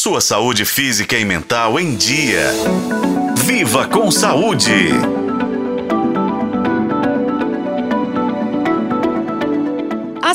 Sua saúde física e mental em dia. Viva com saúde!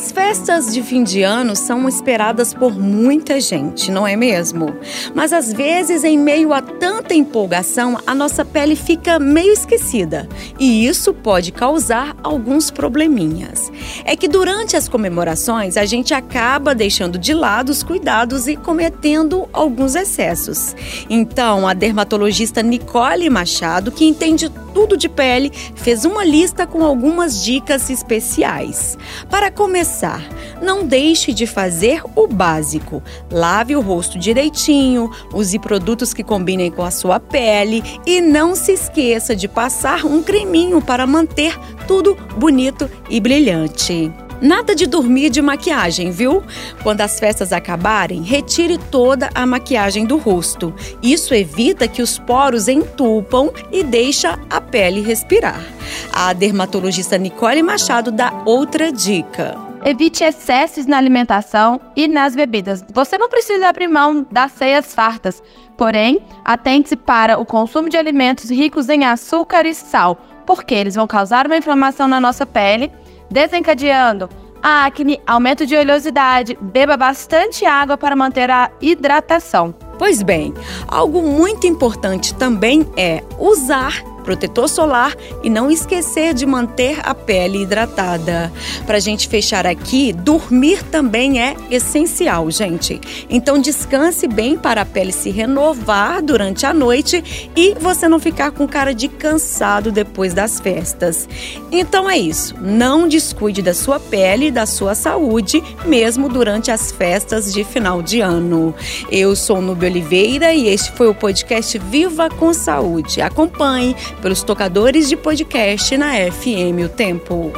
As festas de fim de ano são esperadas por muita gente, não é mesmo? Mas às vezes, em meio a tanta empolgação, a nossa pele fica meio esquecida e isso pode causar alguns probleminhas. É que durante as comemorações a gente acaba deixando de lado os cuidados e cometendo alguns excessos. Então, a dermatologista Nicole Machado, que entende tudo de pele, fez uma lista com algumas dicas especiais. Para começar, não deixe de fazer o básico. Lave o rosto direitinho, use produtos que combinem com a sua pele e não se esqueça de passar um creminho para manter tudo bonito e brilhante. Nada de dormir de maquiagem, viu? Quando as festas acabarem, retire toda a maquiagem do rosto. Isso evita que os poros entupam e deixa a pele respirar. A dermatologista Nicole Machado dá outra dica. Evite excessos na alimentação e nas bebidas. Você não precisa abrir mão das ceias fartas, porém, atente-se para o consumo de alimentos ricos em açúcar e sal, porque eles vão causar uma inflamação na nossa pele desencadeando acne, aumento de oleosidade. Beba bastante água para manter a hidratação. Pois bem, algo muito importante também é usar protetor solar e não esquecer de manter a pele hidratada. Para a gente fechar aqui, dormir também é essencial, gente. Então descanse bem para a pele se renovar durante a noite e você não ficar com cara de cansado depois das festas. Então é isso. Não descuide da sua pele e da sua saúde, mesmo durante as festas de final de ano. Eu sou Nubia Oliveira e este foi o podcast Viva com Saúde. Acompanhe pelos tocadores de podcast na FM O Tempo.